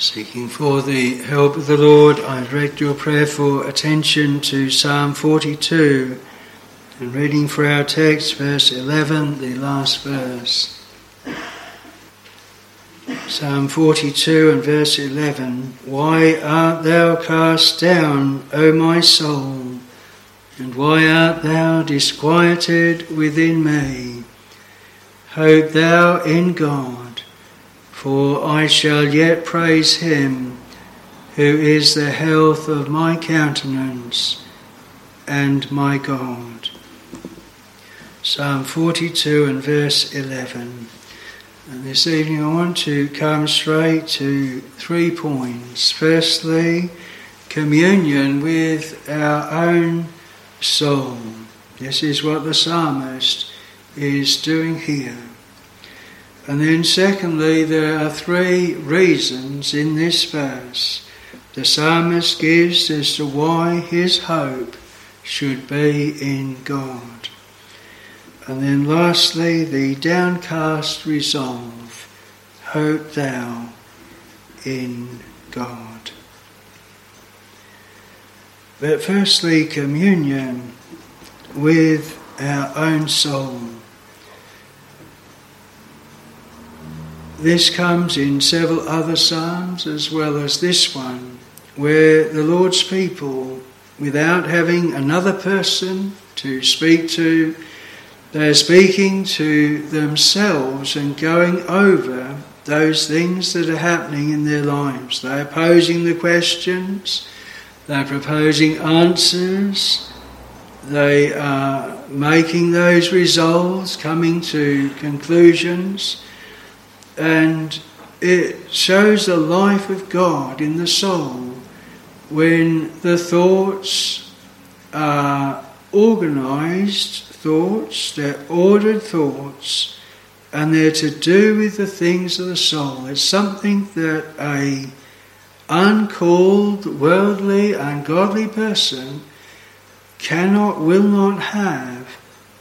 Seeking for the help of the Lord, I direct your prayerful attention to Psalm 42 and reading for our text, verse 11, the last verse. Psalm 42 and verse 11 Why art thou cast down, O my soul, and why art thou disquieted within me? Hope thou in God for I shall yet praise him who is the health of my countenance and my God. Psalm 42 and verse 11. And this evening I want to come straight to three points. Firstly, communion with our own soul. This is what the psalmist is doing here. And then, secondly, there are three reasons in this verse the psalmist gives as to why his hope should be in God. And then, lastly, the downcast resolve hope thou in God. But firstly, communion with our own soul. This comes in several other Psalms as well as this one, where the Lord's people, without having another person to speak to, they're speaking to themselves and going over those things that are happening in their lives. They're posing the questions, they're proposing answers, they are making those resolves, coming to conclusions and it shows the life of God in the soul when the thoughts are organized thoughts, they're ordered thoughts, and they're to do with the things of the soul. It's something that a uncalled, worldly, ungodly person cannot, will not have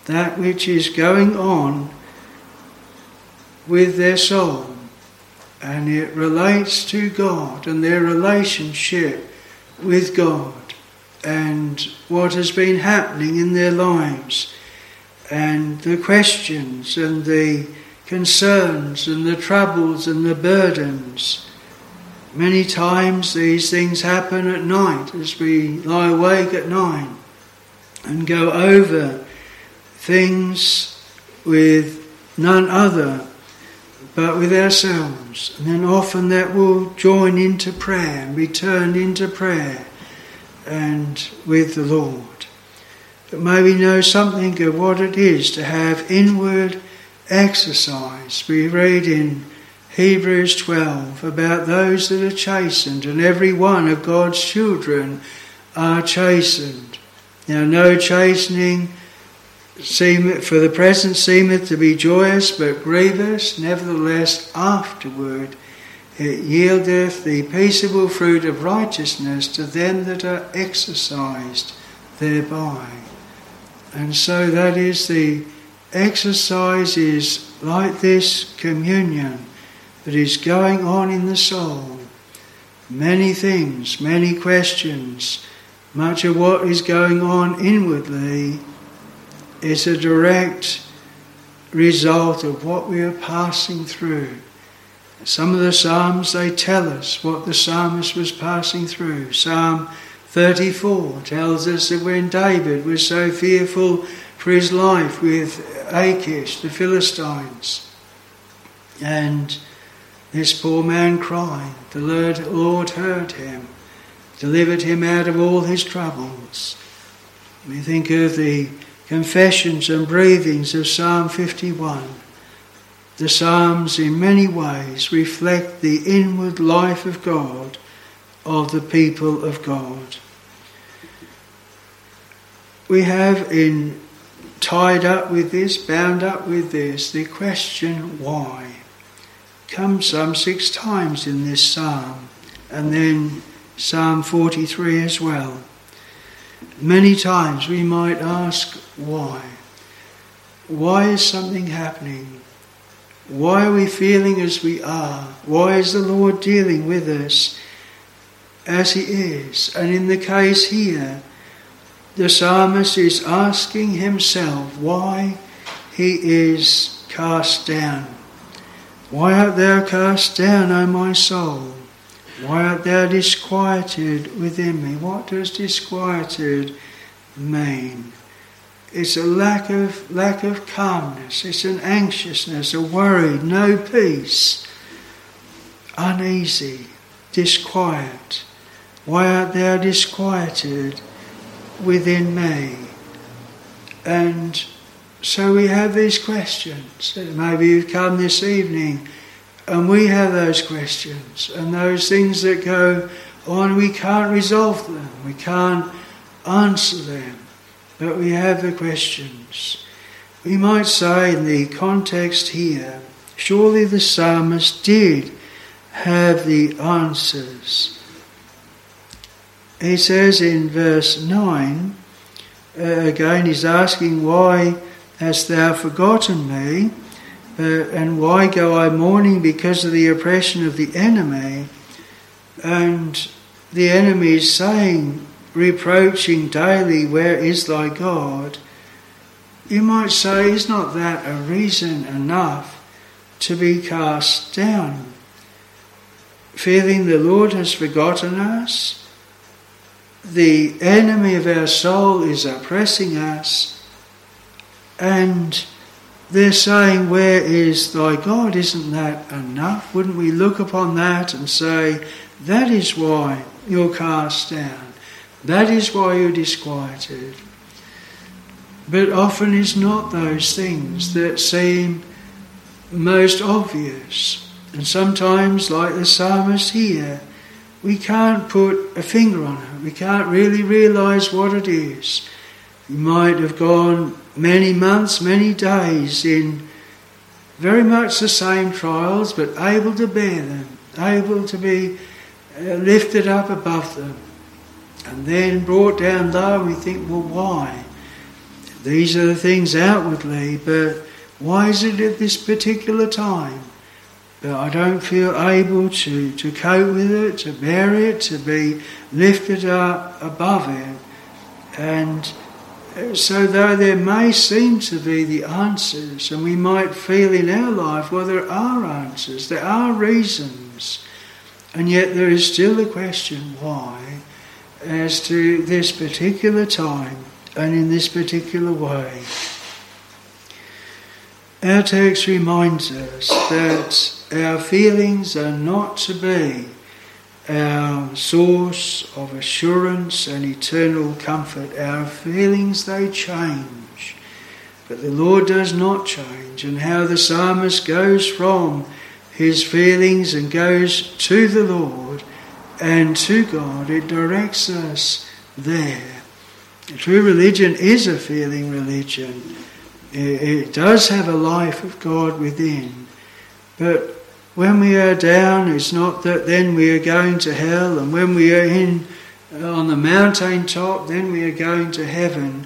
that which is going on with their soul. And it relates to God and their relationship with God and what has been happening in their lives and the questions and the concerns and the troubles and the burdens. Many times these things happen at night as we lie awake at night and go over things with none other but with ourselves. And then often that will join into prayer and be turned into prayer and with the Lord. But may we know something of what it is to have inward exercise. We read in Hebrews 12 about those that are chastened, and every one of God's children are chastened. Now, no chastening seem, for the present seemeth to be joyous but grievous, nevertheless afterward it yieldeth the peaceable fruit of righteousness to them that are exercised thereby. And so that is the exercise is like this communion that is going on in the soul. Many things, many questions, much of what is going on inwardly is a direct result of what we are passing through. Some of the Psalms, they tell us what the psalmist was passing through. Psalm 34 tells us that when David was so fearful for his life with Achish, the Philistines, and this poor man cried, the Lord, Lord heard him, delivered him out of all his troubles. We think of the confessions and breathings of Psalm 51. The Psalms, in many ways, reflect the inward life of God, of the people of God. We have in tied up with this, bound up with this, the question why comes some six times in this psalm, and then Psalm 43 as well. Many times we might ask why. Why is something happening? Why are we feeling as we are? Why is the Lord dealing with us as He is? And in the case here, the psalmist is asking himself why he is cast down. Why art thou cast down, O my soul? Why art thou disquieted within me? What does disquieted mean? It's a lack of lack of calmness. It's an anxiousness, a worry, no peace, uneasy, disquiet. Why art thou disquieted within me? And so we have these questions. Maybe you've come this evening and we have those questions and those things that go on, we can't resolve them, we can't answer them, but we have the questions. We might say in the context here, surely the psalmist did have the answers. He says in verse 9, uh, again, he's asking, Why Hast thou forgotten me? Uh, and why go I mourning because of the oppression of the enemy? And the enemy is saying, reproaching daily, Where is thy God? You might say, Is not that a reason enough to be cast down? Feeling the Lord has forgotten us, the enemy of our soul is oppressing us and they're saying, Where is thy God? Isn't that enough? Wouldn't we look upon that and say, That is why you're cast down. That is why you're disquieted. But often it's not those things that seem most obvious. And sometimes, like the psalmist here, we can't put a finger on it. We can't really realize what it is. You might have gone many months, many days in very much the same trials, but able to bear them, able to be lifted up above them, and then brought down low. We think, well, why? These are the things outwardly, but why is it at this particular time? But I don't feel able to, to cope with it, to bear it, to be lifted up above it. And so, though there may seem to be the answers, and we might feel in our life, well, there are answers, there are reasons, and yet there is still the question why, as to this particular time and in this particular way. Our text reminds us that our feelings are not to be our source of assurance and eternal comfort. Our feelings, they change, but the Lord does not change. And how the psalmist goes from his feelings and goes to the Lord and to God, it directs us there. True religion is a feeling religion. It does have a life of God within, but when we are down, it's not that then we are going to hell, and when we are in on the mountain top, then we are going to heaven.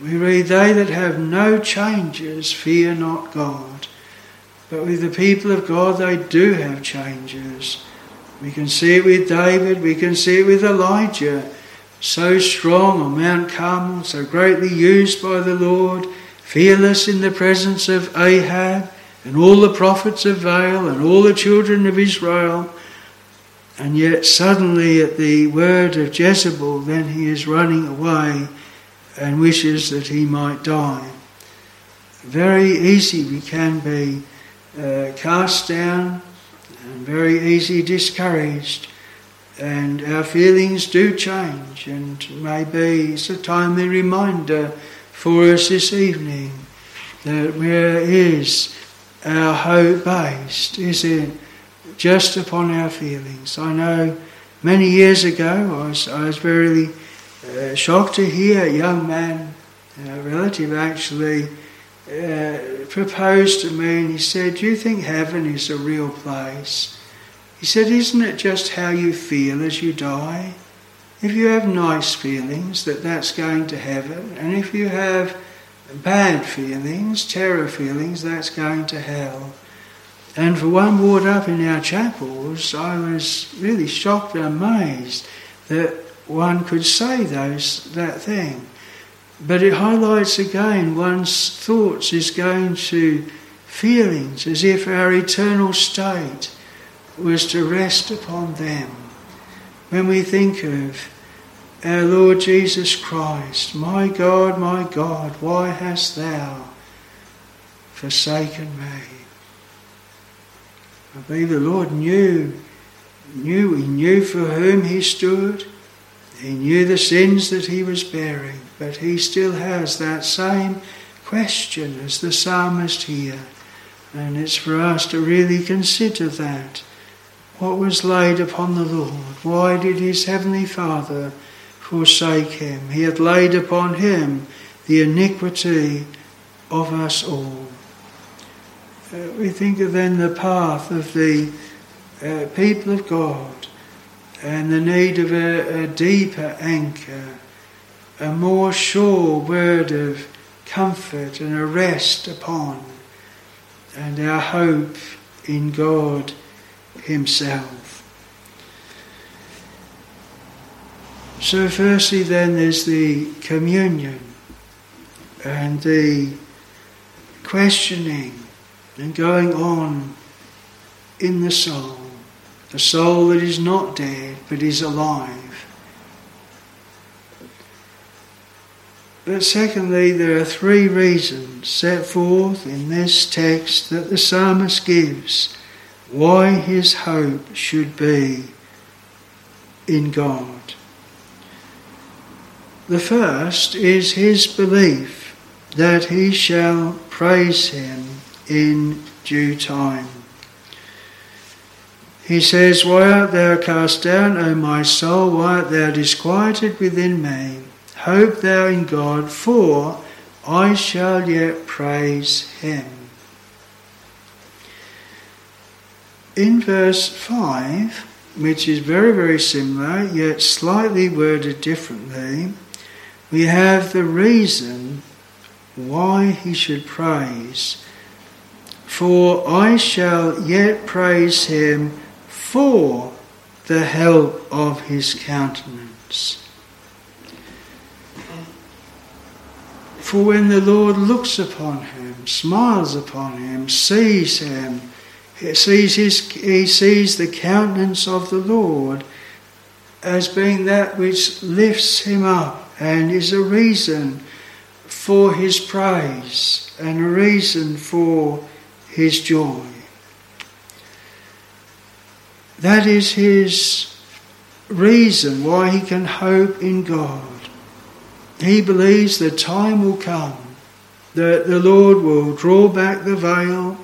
We read, They that have no changes fear not God. But with the people of God, they do have changes. We can see it with David, we can see it with Elijah, so strong on Mount Carmel, so greatly used by the Lord, fearless in the presence of Ahab and all the prophets of Baal and all the children of Israel. And yet, suddenly, at the word of Jezebel, then he is running away and wishes that he might die. Very easy we can be uh, cast down very easy discouraged, and our feelings do change. And maybe it's a timely reminder for us this evening that where is our hope based? Is it just upon our feelings? I know many years ago I was, I was very uh, shocked to hear a young man, a relative actually, uh, proposed to me and he said, Do you think heaven is a real place? He said, Isn't it just how you feel as you die? If you have nice feelings, that that's going to heaven, and if you have bad feelings, terror feelings, that's going to hell. And for one ward up in our chapels, I was really shocked and amazed that one could say those that thing. But it highlights again one's thoughts is going to feelings as if our eternal state was to rest upon them. When we think of our Lord Jesus Christ, my God, my God, why hast thou forsaken me? I believe the Lord knew, knew, He knew for whom He stood. He knew the sins that He was bearing, but He still has that same question as the psalmist here. And it's for us to really consider that. What was laid upon the Lord? Why did His Heavenly Father forsake Him? He had laid upon Him the iniquity of us all. Uh, we think of then the path of the uh, people of God and the need of a, a deeper anchor, a more sure word of comfort and a rest upon, and our hope in God Himself. So, firstly, then, there's the communion and the questioning and going on in the soul, the soul that is not dead but is alive. But secondly, there are three reasons set forth in this text that the psalmist gives why his hope should be in God. The first is his belief that he shall praise him in due time. He says, Why art thou cast down, O my soul? Why art thou disquieted within me? Hope thou in God, for I shall yet praise him. In verse 5, which is very, very similar, yet slightly worded differently, we have the reason why he should praise for I shall yet praise him for the help of his countenance. For when the Lord looks upon him, smiles upon him, sees him, he sees, his, he sees the countenance of the Lord as being that which lifts him up and is a reason for his praise and a reason for his joy. That is his reason why he can hope in God. He believes the time will come that the Lord will draw back the veil,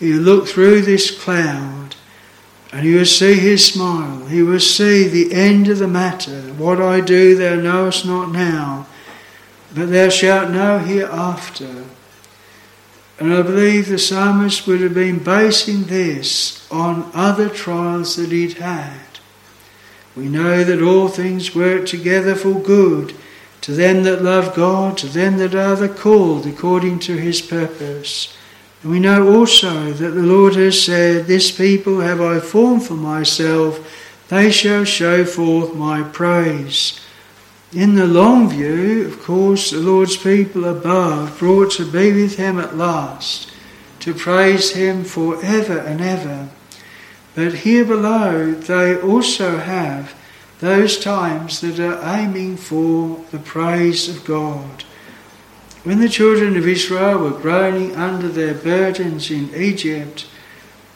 will look through this cloud, and he will see his smile. He will see the end of the matter. What I do, thou knowest not now, but thou shalt know hereafter. And I believe the psalmist would have been basing this on other trials that he'd had. We know that all things work together for good to them that love God, to them that are the called according to his purpose. And we know also that the Lord has said, This people have I formed for myself, they shall show forth my praise. In the long view, of course, the Lord's people above brought to be with Him at last, to praise Him for ever and ever. But here below, they also have those times that are aiming for the praise of God. When the children of Israel were groaning under their burdens in Egypt,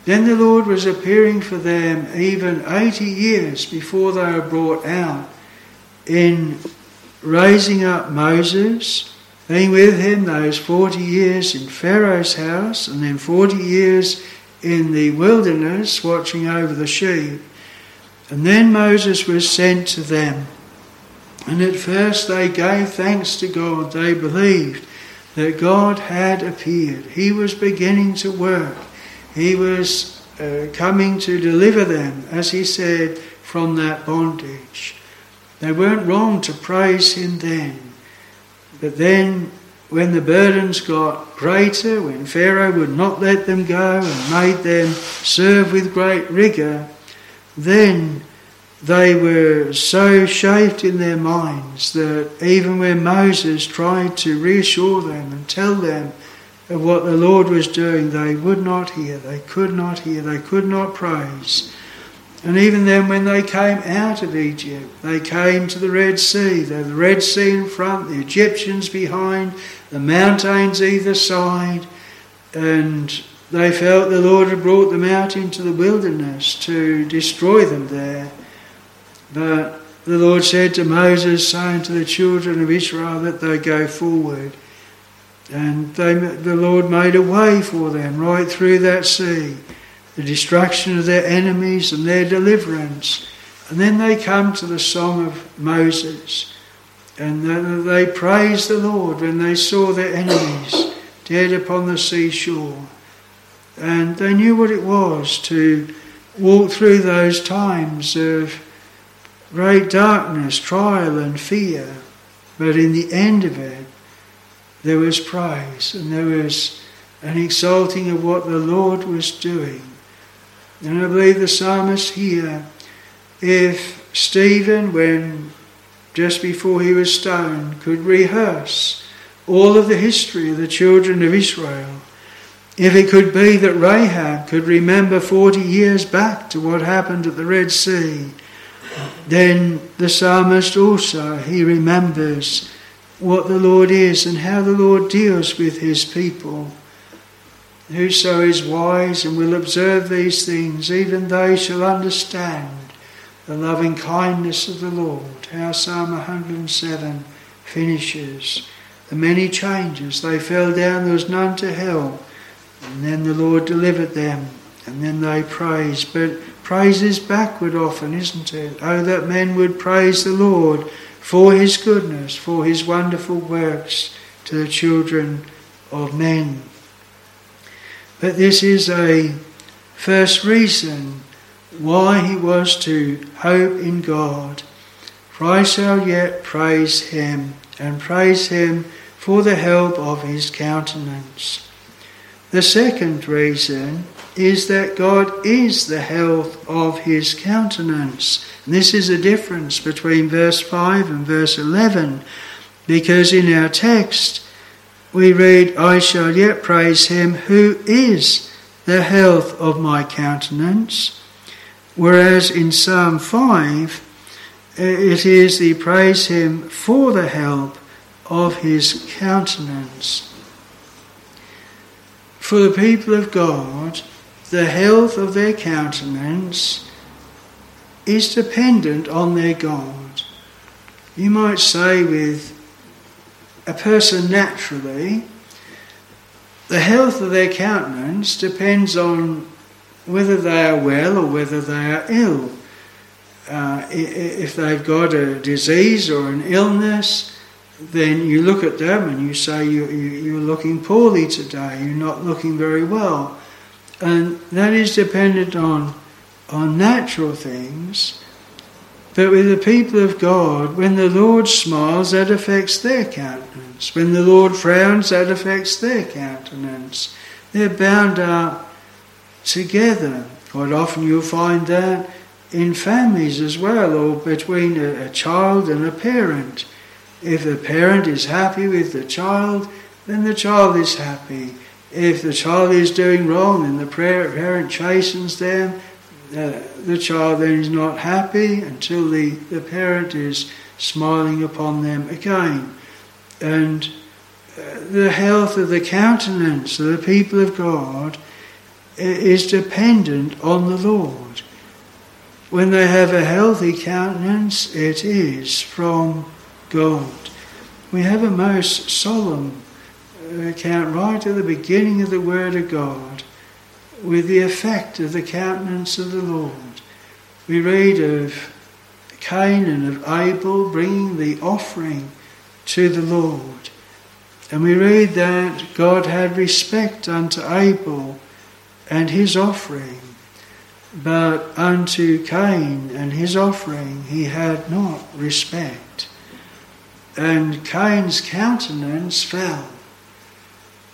then the Lord was appearing for them even 80 years before they were brought out in raising up Moses, being with him those 40 years in Pharaoh's house, and then 40 years in the wilderness watching over the sheep. And then Moses was sent to them. And at first they gave thanks to God. They believed that God had appeared. He was beginning to work. He was uh, coming to deliver them, as he said, from that bondage. They weren't wrong to praise him then. But then when the burdens got greater, when Pharaoh would not let them go and made them serve with great rigour, then they were so shaped in their minds that even when Moses tried to reassure them and tell them of what the Lord was doing, they would not hear, they could not hear, they could not praise. And even then, when they came out of Egypt, they came to the Red Sea. The Red Sea in front, the Egyptians behind, the mountains either side, and they felt the Lord had brought them out into the wilderness to destroy them there. But the Lord said to Moses, saying to the children of Israel that they go forward. And they, the Lord made a way for them right through that sea, the destruction of their enemies and their deliverance. And then they come to the song of Moses. And they praised the Lord when they saw their enemies dead upon the seashore. And they knew what it was to walk through those times of great darkness, trial, and fear. But in the end of it, there was praise and there was an exalting of what the Lord was doing. And I believe the psalmist here, if Stephen, when just before he was stoned, could rehearse all of the history of the children of Israel, if it could be that Rahab could remember 40 years back to what happened at the Red Sea, then the psalmist also, he remembers what the Lord is and how the Lord deals with his people. Whoso is wise and will observe these things, even they shall understand the loving kindness of the Lord. How Psalm 107 finishes. The many changes, they fell down, there was none to help. And then the Lord delivered them, and then they praised. But praise is backward often, isn't it? Oh, that men would praise the Lord for his goodness, for his wonderful works to the children of men. But this is a first reason why he was to hope in God. For I shall yet praise him, and praise him for the help of his countenance. The second reason is that God is the health of his countenance. And this is a difference between verse 5 and verse 11, because in our text we read, I shall yet praise him who is the health of my countenance. Whereas in Psalm 5, eh, it is the praise him for the help of his countenance. For the people of God, the health of their countenance is dependent on their God. You might say, with a person naturally, the health of their countenance depends on whether they are well or whether they are ill. Uh, if they've got a disease or an illness, then you look at them and you say you, you, are looking poorly today, you're not looking very well. And that is dependent on, on natural things. But with the people of God, when the Lord smiles, that affects their countenance. When the Lord frowns, that affects their countenance. They're bound up together. Quite often you'll find that in families as well, or between a, a child and a parent. If the parent is happy with the child, then the child is happy. If the child is doing wrong and the parent chastens them, uh, the child then is not happy until the, the parent is smiling upon them again. And uh, the health of the countenance of the people of God is dependent on the Lord. When they have a healthy countenance, it is from God. We have a most solemn account right at the beginning of the Word of God with the effect of the countenance of the Lord. We read of Cain and of Abel bringing the offering to the Lord. And we read that God had respect unto Abel and his offering, but unto Cain and his offering he had not respect. And Cain's countenance fell.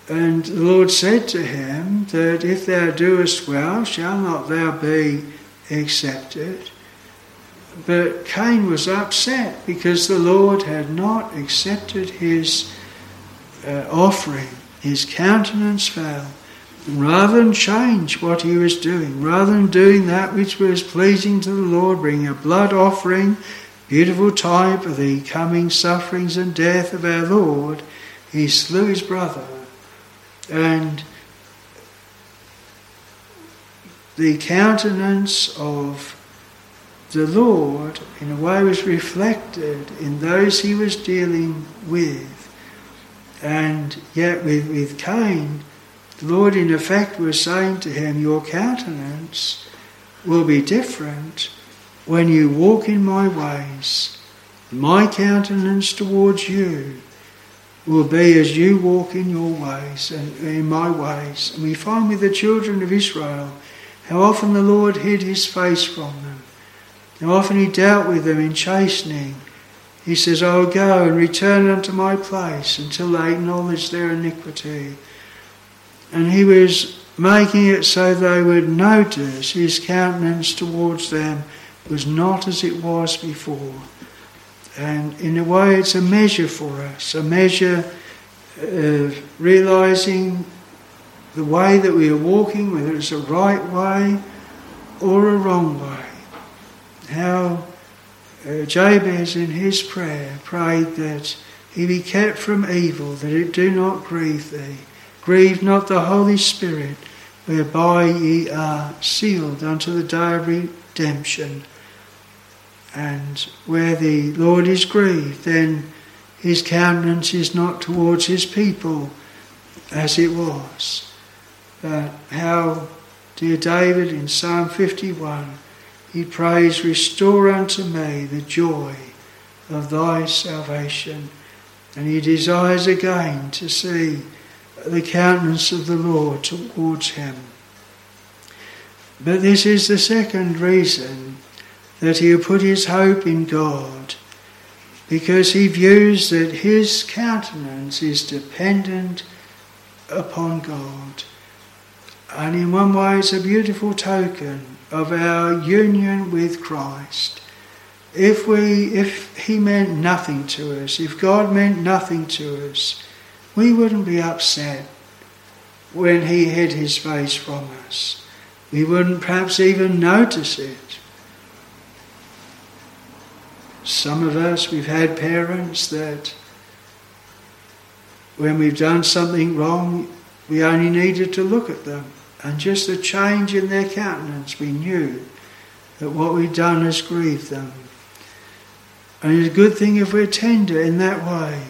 And the Lord said to him that if thou doest well, shall not thou be accepted? But Cain was upset because the Lord had not accepted his uh, offering. His countenance fell. Rather than change what he was doing, rather than doing that which was pleasing to the Lord, bringing a blood offering, beautiful type of the coming sufferings and death of our Lord, he slew his brother. And the countenance of the Lord, in a way, was reflected in those he was dealing with. And yet, with, with Cain, the Lord, in effect, was saying to him, Your countenance will be different when you walk in my ways. My countenance towards you will be as you walk in your ways and in my ways. And we find with the children of Israel how often the Lord hid his face from them how often he dealt with them in chastening. He says, I will go and return unto my place until they acknowledge their iniquity. And he was making it so they would notice his countenance towards them was not as it was before. And in a way, it's a measure for us, a measure of realizing the way that we are walking, whether it's a right way or a wrong way how uh, Jabez in his prayer prayed that he be kept from evil, that it do not grieve thee. Grieve not the Holy Spirit, whereby ye are sealed unto the day of redemption. And where the Lord is grieved, then his countenance is not towards his people as it was. But how dear David in Psalm 51 he prays, Restore unto me the joy of thy salvation. And he desires again to see the countenance of the Lord towards him. But this is the second reason that he put his hope in God, because he views that his countenance is dependent upon God. And in one way, it's a beautiful token of our union with Christ. If we if he meant nothing to us, if God meant nothing to us, we wouldn't be upset when he hid his face from us. We wouldn't perhaps even notice it. Some of us, we've had parents that when we've done something wrong, we only needed to look at them and just the change in their countenance, we knew that what we'd done has grieved them. And it's a good thing if we're tender in that way.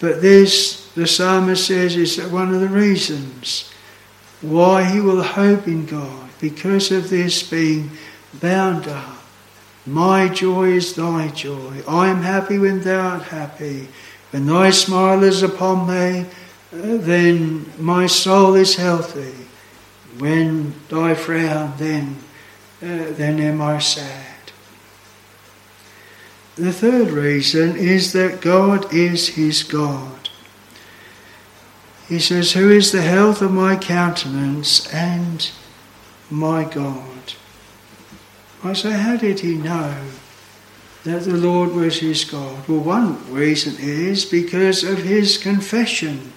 But this, the psalmist says, is one of the reasons why he will hope in God, because of this being bound up. My joy is thy joy. I am happy when thou art happy. When thy smile is upon me, uh, then my soul is healthy. When thy frown, then, uh, then am I sad. The third reason is that God is his God. He says, Who is the health of my countenance and my God? I say, How did he know that the Lord was his God? Well, one reason is because of his confession.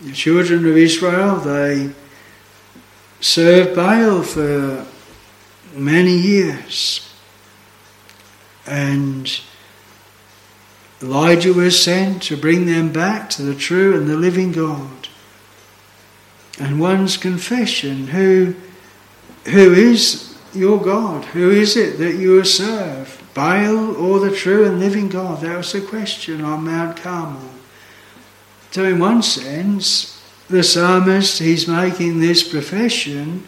The children of Israel, they served Baal for many years. And Elijah was sent to bring them back to the true and the living God. And one's confession, who, who is your God? Who is it that you serve? Baal or the true and living God? That was the question on Mount Carmel. So, in one sense, the psalmist, he's making this profession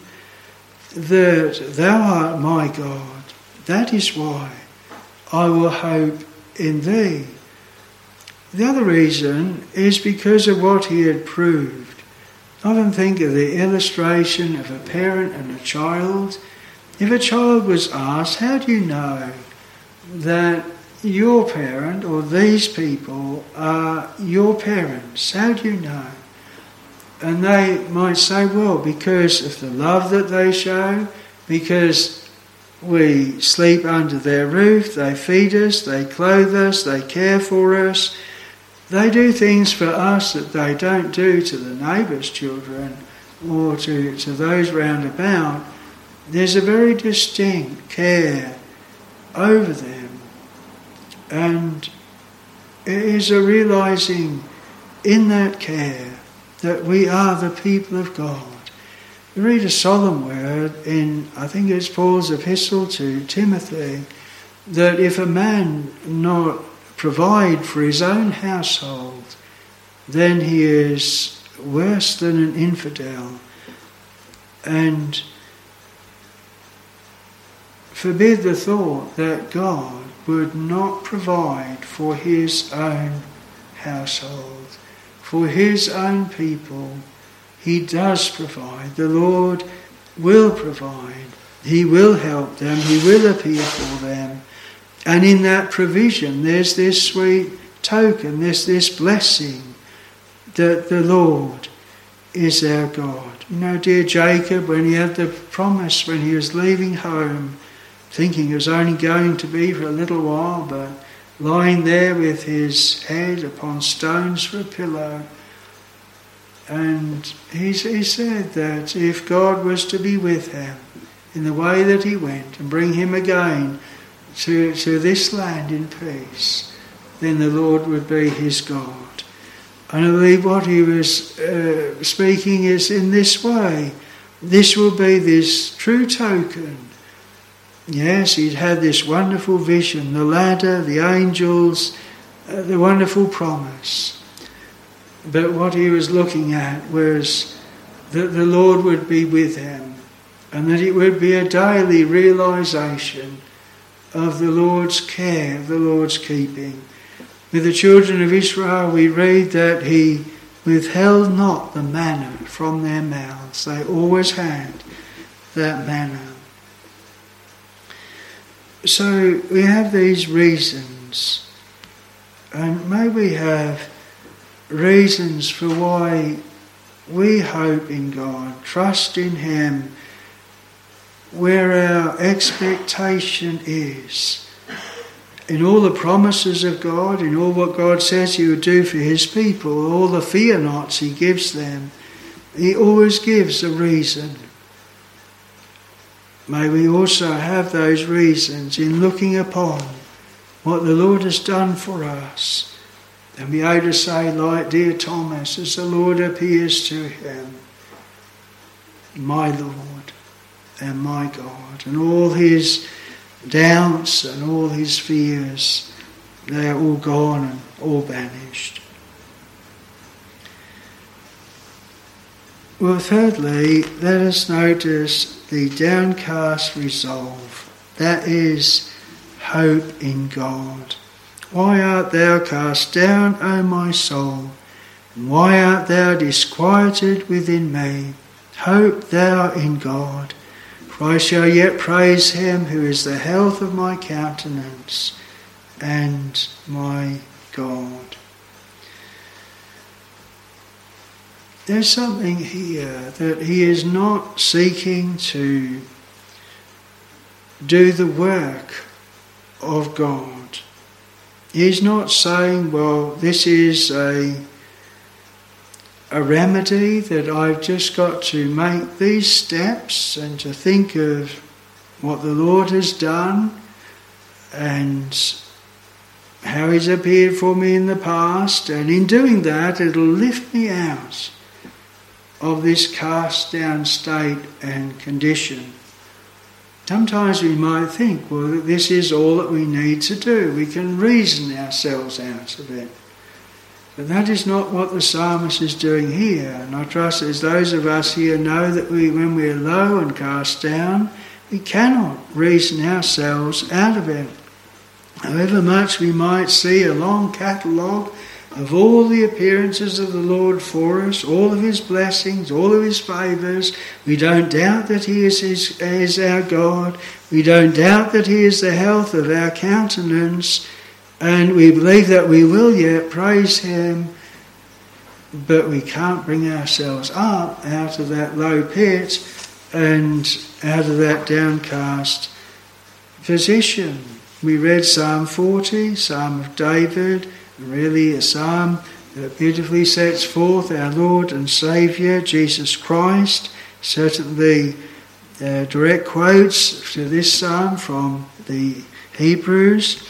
that thou art my God. That is why I will hope in thee. The other reason is because of what he had proved. I often think of the illustration of a parent and a child. If a child was asked, How do you know that your parent or these people are your parents? How do you know? And they might say, well, because of the love that they show, because we sleep under their roof, they feed us, they clothe us, they care for us, they do things for us that they don't do to the neighbour's children or to, to those round about. There's a very distinct care over them. And it is a realizing in that care that we are the people of God. We read a solemn word in, I think it's Paul's epistle to Timothy, that if a man not provide for his own household, then he is worse than an infidel. And forbid the thought that God would not provide for his own household, for his own people. He does provide. The Lord will provide. He will help them. He will appear for them. And in that provision, there's this sweet token, there's this blessing that the Lord is our God. You know, dear Jacob, when he had the promise, when he was leaving home, thinking it was only going to be for a little while, but lying there with his head upon stones for a pillow. And he, he said that if God was to be with him in the way that he went and bring him again to, to this land in peace, then the Lord would be his God. And I believe what he was uh, speaking is in this way. This will be this true token. Yes, he'd had this wonderful vision the ladder, the angels, uh, the wonderful promise. But what he was looking at was that the Lord would be with him and that it would be a daily realization of the Lord's care, the Lord's keeping. With the children of Israel, we read that He withheld not the manna from their mouths. They always had that manna. So we have these reasons, and may we have reasons for why we hope in God, trust in Him where our expectation is. In all the promises of God, in all what God says He would do for His people, all the fear nots He gives them, He always gives a reason. May we also have those reasons in looking upon what the Lord has done for us and be able to say, like dear Thomas, as the Lord appears to him, My Lord and my God. And all his doubts and all his fears, they are all gone and all banished. Well, thirdly, let us notice the downcast resolve. That is hope in God. Why art thou cast down, O my soul? And why art thou disquieted within me? Hope thou in God for I shall yet praise him who is the health of my countenance and my God. There's something here that he is not seeking to do the work of God. He's not saying, well, this is a a remedy that I've just got to make these steps and to think of what the Lord has done and how He's appeared for me in the past, and in doing that, it'll lift me out of this cast down state and condition. Sometimes we might think, well, this is all that we need to do. We can reason ourselves out of it. But that is not what the psalmist is doing here. And I trust as those of us here know that we, when we're low and cast down, we cannot reason ourselves out of it. However much we might see a long catalogue of all the appearances of the Lord for us, all of His blessings, all of His favours, we don't doubt that He is, his, is our God. We don't doubt that He is the health of our countenance. And we believe that we will yet praise Him. but we can't bring ourselves up out of that low pit and out of that downcast position. We read Psalm 40, Psalm of David, really a psalm that beautifully sets forth our Lord and Saviour, Jesus Christ. Certainly, uh, direct quotes to this psalm from the Hebrews.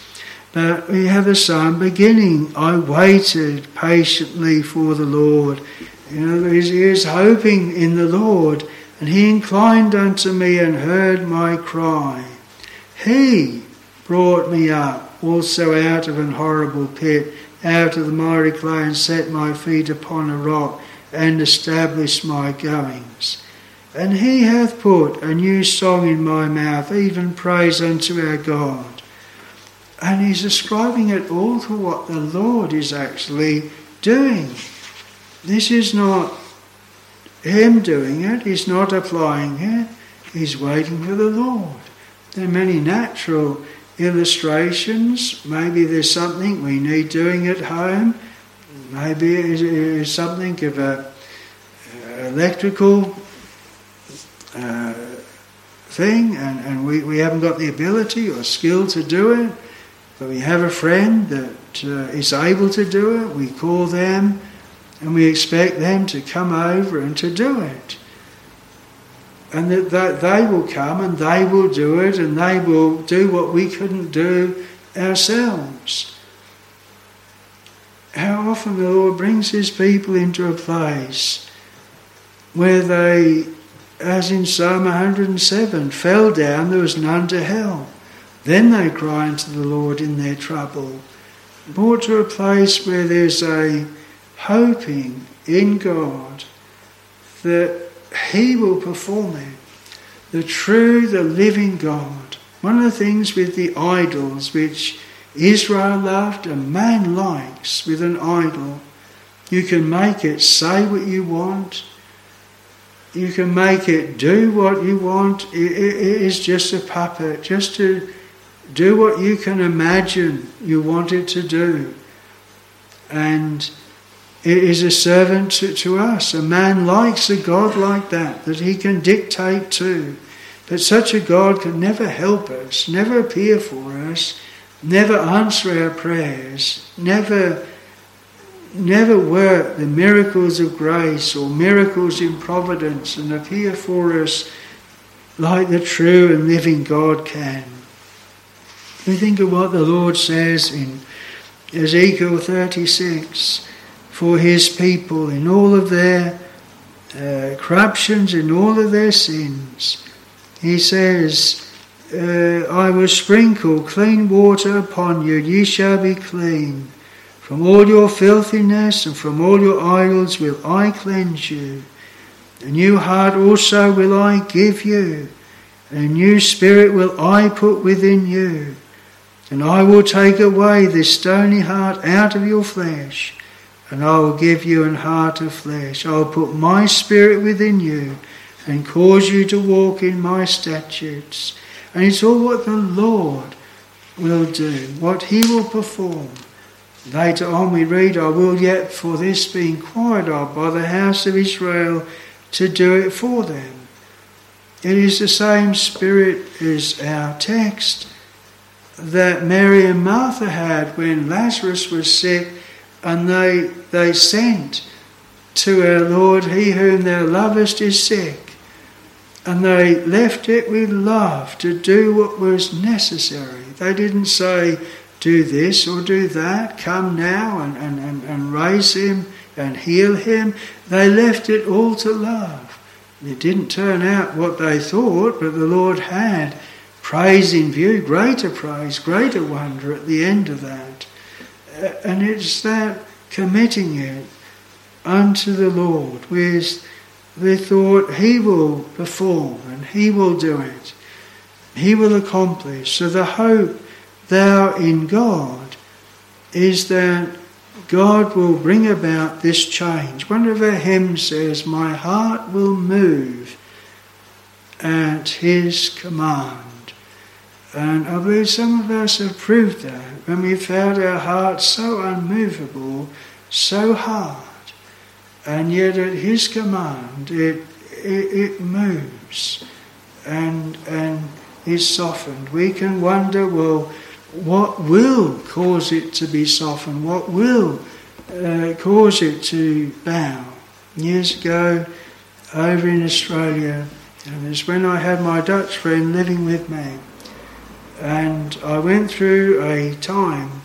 But we have a psalm beginning, I waited patiently for the Lord. You know, he is hoping in the Lord, and he inclined unto me and heard my cry. He brought me up also out of an horrible pit, out of the miry clay, and set my feet upon a rock, and established my goings. And he hath put a new song in my mouth, even praise unto our God. And he's ascribing it all to what the Lord is actually doing. This is not him doing it, he's not applying it, he's waiting for the Lord. There are many natural illustrations. Maybe there's something we need doing at home. Maybe it is something of a electrical uh, thing, and, and we, we haven't got the ability or skill to do it, but we have a friend that uh, is able to do it. We call them, and we expect them to come over and to do it. And that, that they will come and they will do it, and they will do what we couldn't do ourselves. How often the Lord brings His people into a place where they as in Psalm 107, fell down, there was none to help. Then they cry unto the Lord in their trouble. Brought to a place where there's a hoping in God that He will perform it. The true, the living God. One of the things with the idols which Israel loved and man likes with an idol, you can make it say what you want, you can make it do what you want. It, is just a puppet, just to do what you can imagine you want it to do. And is a servant to, to us. A man likes a God like that, that he can dictate to. But such a God can never help us, never appear for us, never answer our prayers, never never work the miracles of grace or miracles in providence and appear for us like the true and living God can. We think of what the Lord says in Ezekiel 36 for his people in all of their uh, corruptions, in all of their sins. He says, uh, I will sprinkle clean water upon you, ye shall be clean. From all your filthiness and from all your idols will I cleanse you. A new heart also will I give you, and a new spirit will I put within you. And I will take away this stony heart out of your flesh, and I will give you an heart of flesh. I will put my spirit within you, and cause you to walk in my statutes. And it's all what the Lord will do, what He will perform. Later on, we read, I will yet for this be inquired of by the house of Israel to do it for them. It is the same spirit as our text that Mary and Martha had when Lazarus was sick, and they, they sent to our Lord, He whom thou lovest is sick. And they left it with love to do what was necessary. They didn't say, do this or do that, come now and, and, and, and raise him and heal him. They left it all to love. It didn't turn out what they thought, but the Lord had praise in view, greater praise, greater wonder at the end of that. And it's that committing it unto the Lord with the thought He will perform and He will do it. He will accomplish. So the hope thou in God is that God will bring about this change. One of our hymns says, My heart will move at his command. And I believe some of us have proved that when we found our hearts so unmovable, so hard. and yet at His command it, it, it moves and, and is softened. We can wonder, well, what will cause it to be softened? What will uh, cause it to bow? Years ago, over in Australia, and it's when I had my Dutch friend living with me. And I went through a time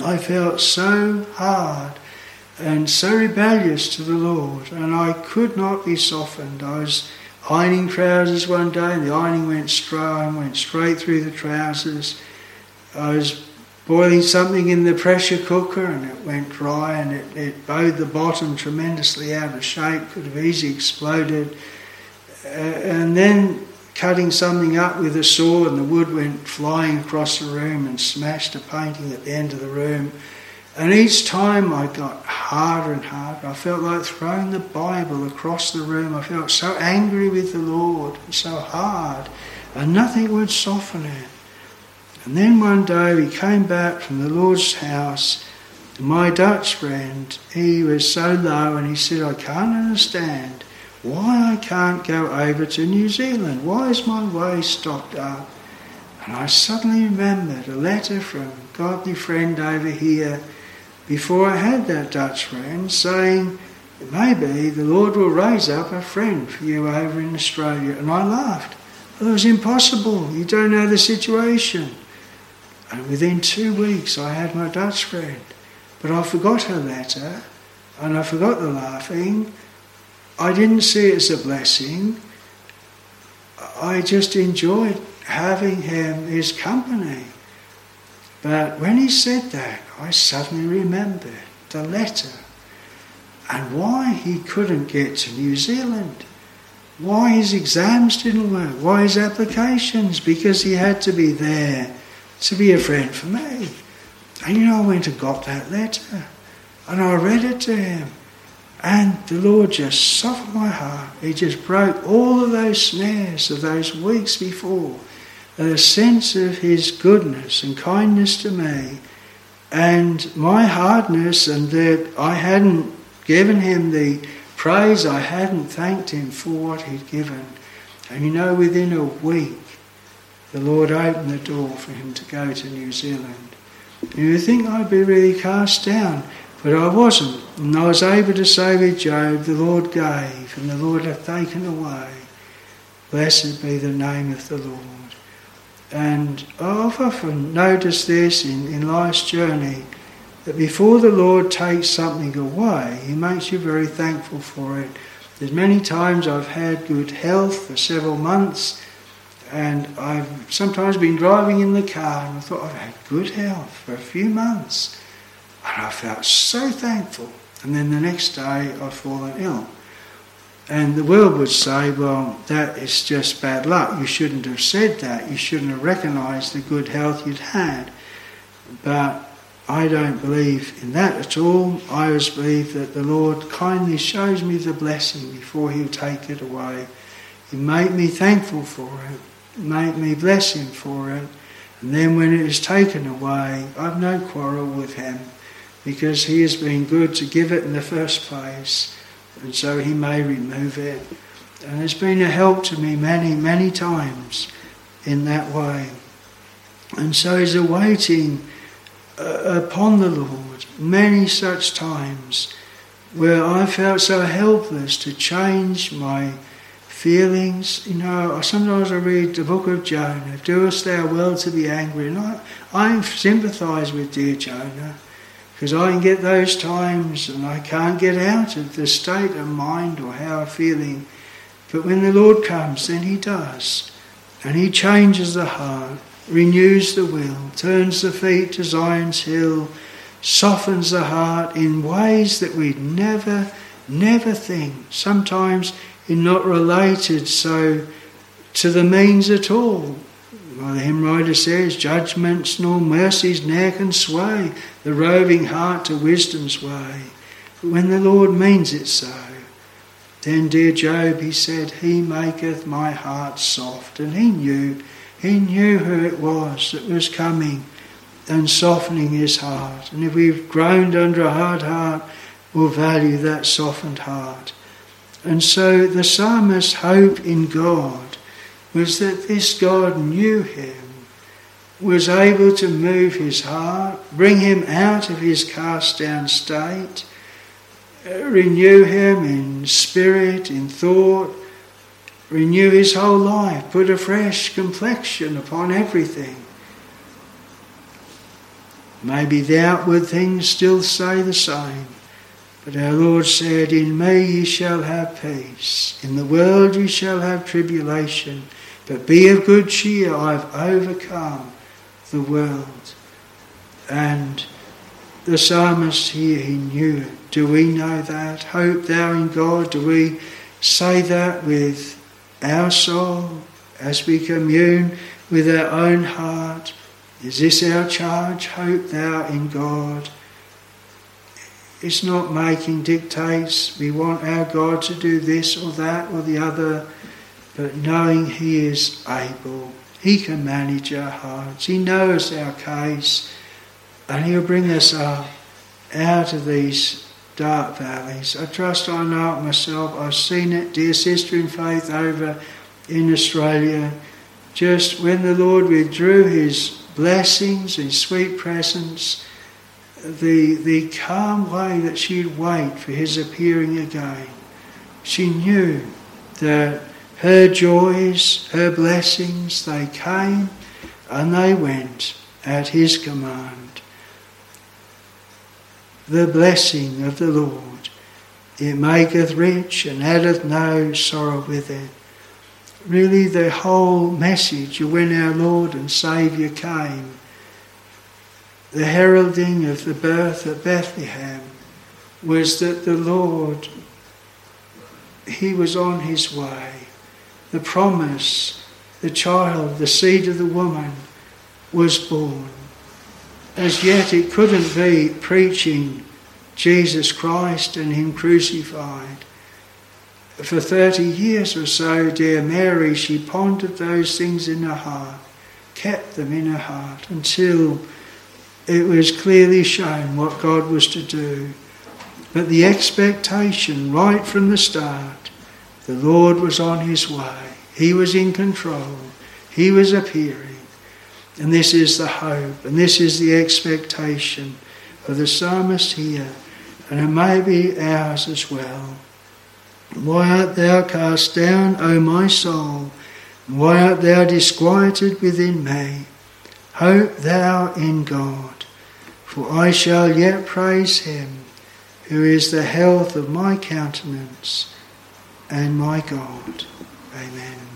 I felt so hard and so rebellious to the Lord, and I could not be softened. I was ironing trousers one day, and the ironing went straight, went straight through the trousers. I was boiling something in the pressure cooker, and it went dry, and it, it bowed the bottom tremendously out of shape. Could have easily exploded. Uh, and then cutting something up with a saw, and the wood went flying across the room and smashed a painting at the end of the room. And each time I got harder and harder. I felt like throwing the Bible across the room. I felt so angry with the Lord, so hard, and nothing would soften it. And then one day we came back from the Lord's house. My Dutch friend, he was so low and he said, I can't understand why I can't go over to New Zealand. Why is my way stopped up? And I suddenly remembered a letter from a godly friend over here before I had that Dutch friend saying, maybe the Lord will raise up a friend for you over in Australia. And I laughed. It was impossible. You don't know the situation. And within two weeks, I had my Dutch friend. But I forgot her letter and I forgot the laughing I didn't see it as a blessing. I just enjoyed having him, his company. But when he said that, I suddenly remembered the letter and why he couldn't get to New Zealand. Why his exams didn't work. Why his applications. Because he had to be there to be a friend for me. And you know, I went and got that letter and I read it to him. And the Lord just softened my heart. He just broke all of those snares of those weeks before. And A sense of His goodness and kindness to me. And my hardness, and that I hadn't given Him the praise, I hadn't thanked Him for what He'd given. And you know, within a week, the Lord opened the door for him to go to New Zealand. You think I'd be really cast down. But I wasn't. And I was able to say with Job, the Lord gave and the Lord hath taken away. Blessed be the name of the Lord. And I've often noticed this in, in life's journey that before the Lord takes something away, He makes you very thankful for it. There's many times I've had good health for several months, and I've sometimes been driving in the car and I thought I've had good health for a few months. And I felt so thankful. And then the next day I'd fallen ill. And the world would say, well, that is just bad luck. You shouldn't have said that. You shouldn't have recognised the good health you'd had. But I don't believe in that at all. I always believe that the Lord kindly shows me the blessing before He'll take it away. He made me thankful for it, made me bless Him for it. And then when it is taken away, I've no quarrel with Him because He has been good to give it in the first place, and so He may remove it. And it's been a help to me many, many times in that way. And so He's awaiting uh, upon the Lord many such times where I felt so helpless to change my feelings. You know, sometimes I read the book of Jonah, doest thou well to be angry? And I, I sympathise with dear Jonah. Because I can get those times and I can't get out of the state of mind or how I'm feeling. But when the Lord comes, then He does. And He changes the heart, renews the will, turns the feet to Zion's hill, softens the heart in ways that we'd never, never think. Sometimes in not related so to the means at all. Well, the hymn writer says, Judgments nor mercies ne'er can sway the roving heart to wisdom's way. But when the Lord means it so, then, dear Job, he said, He maketh my heart soft. And he knew, he knew who it was that was coming and softening his heart. And if we've groaned under a hard heart, we'll value that softened heart. And so the psalmist's hope in God was that this God knew him, was able to move his heart, bring him out of his cast down state, uh, renew him in spirit, in thought, renew his whole life, put a fresh complexion upon everything. Maybe the outward things still say the same, but our Lord said, In me ye shall have peace, in the world ye shall have tribulation, but be of good cheer, I've overcome the world. And the psalmist here, he knew it. Do we know that? Hope thou in God. Do we say that with our soul as we commune with our own heart? Is this our charge? Hope thou in God. It's not making dictates. We want our God to do this or that or the other, but knowing He is able. He can manage our hearts. He knows our case and He'll bring us up out of these dark valleys. I trust I know it myself. I've seen it, dear sister in faith, over in Australia. Just when the Lord withdrew His blessings, His sweet presence, the, the calm way that she'd wait for His appearing again. She knew that her joys, her blessings, they came and they went at His command the blessing of the Lord. It maketh rich and addeth no sorrow with it. Really, the whole message of when our Lord and Saviour came, the heralding of the birth at Bethlehem, was that the Lord, He was on His way. The promise, the child, the seed of the woman, was born as yet it couldn't be preaching Jesus Christ and Him crucified. For 30 years or so, dear Mary, she pondered those things in her heart, kept them in her heart until it was clearly shown what God was to do. But the expectation right from the start, the Lord was on His way. He was in control. He was appearing. And this is the hope, and this is the expectation of the psalmist here, and it may be ours as well. Why art thou cast down, O my soul? Why art thou disquieted within me? Hope thou in God, for I shall yet praise him, who is the health of my countenance and my God. Amen.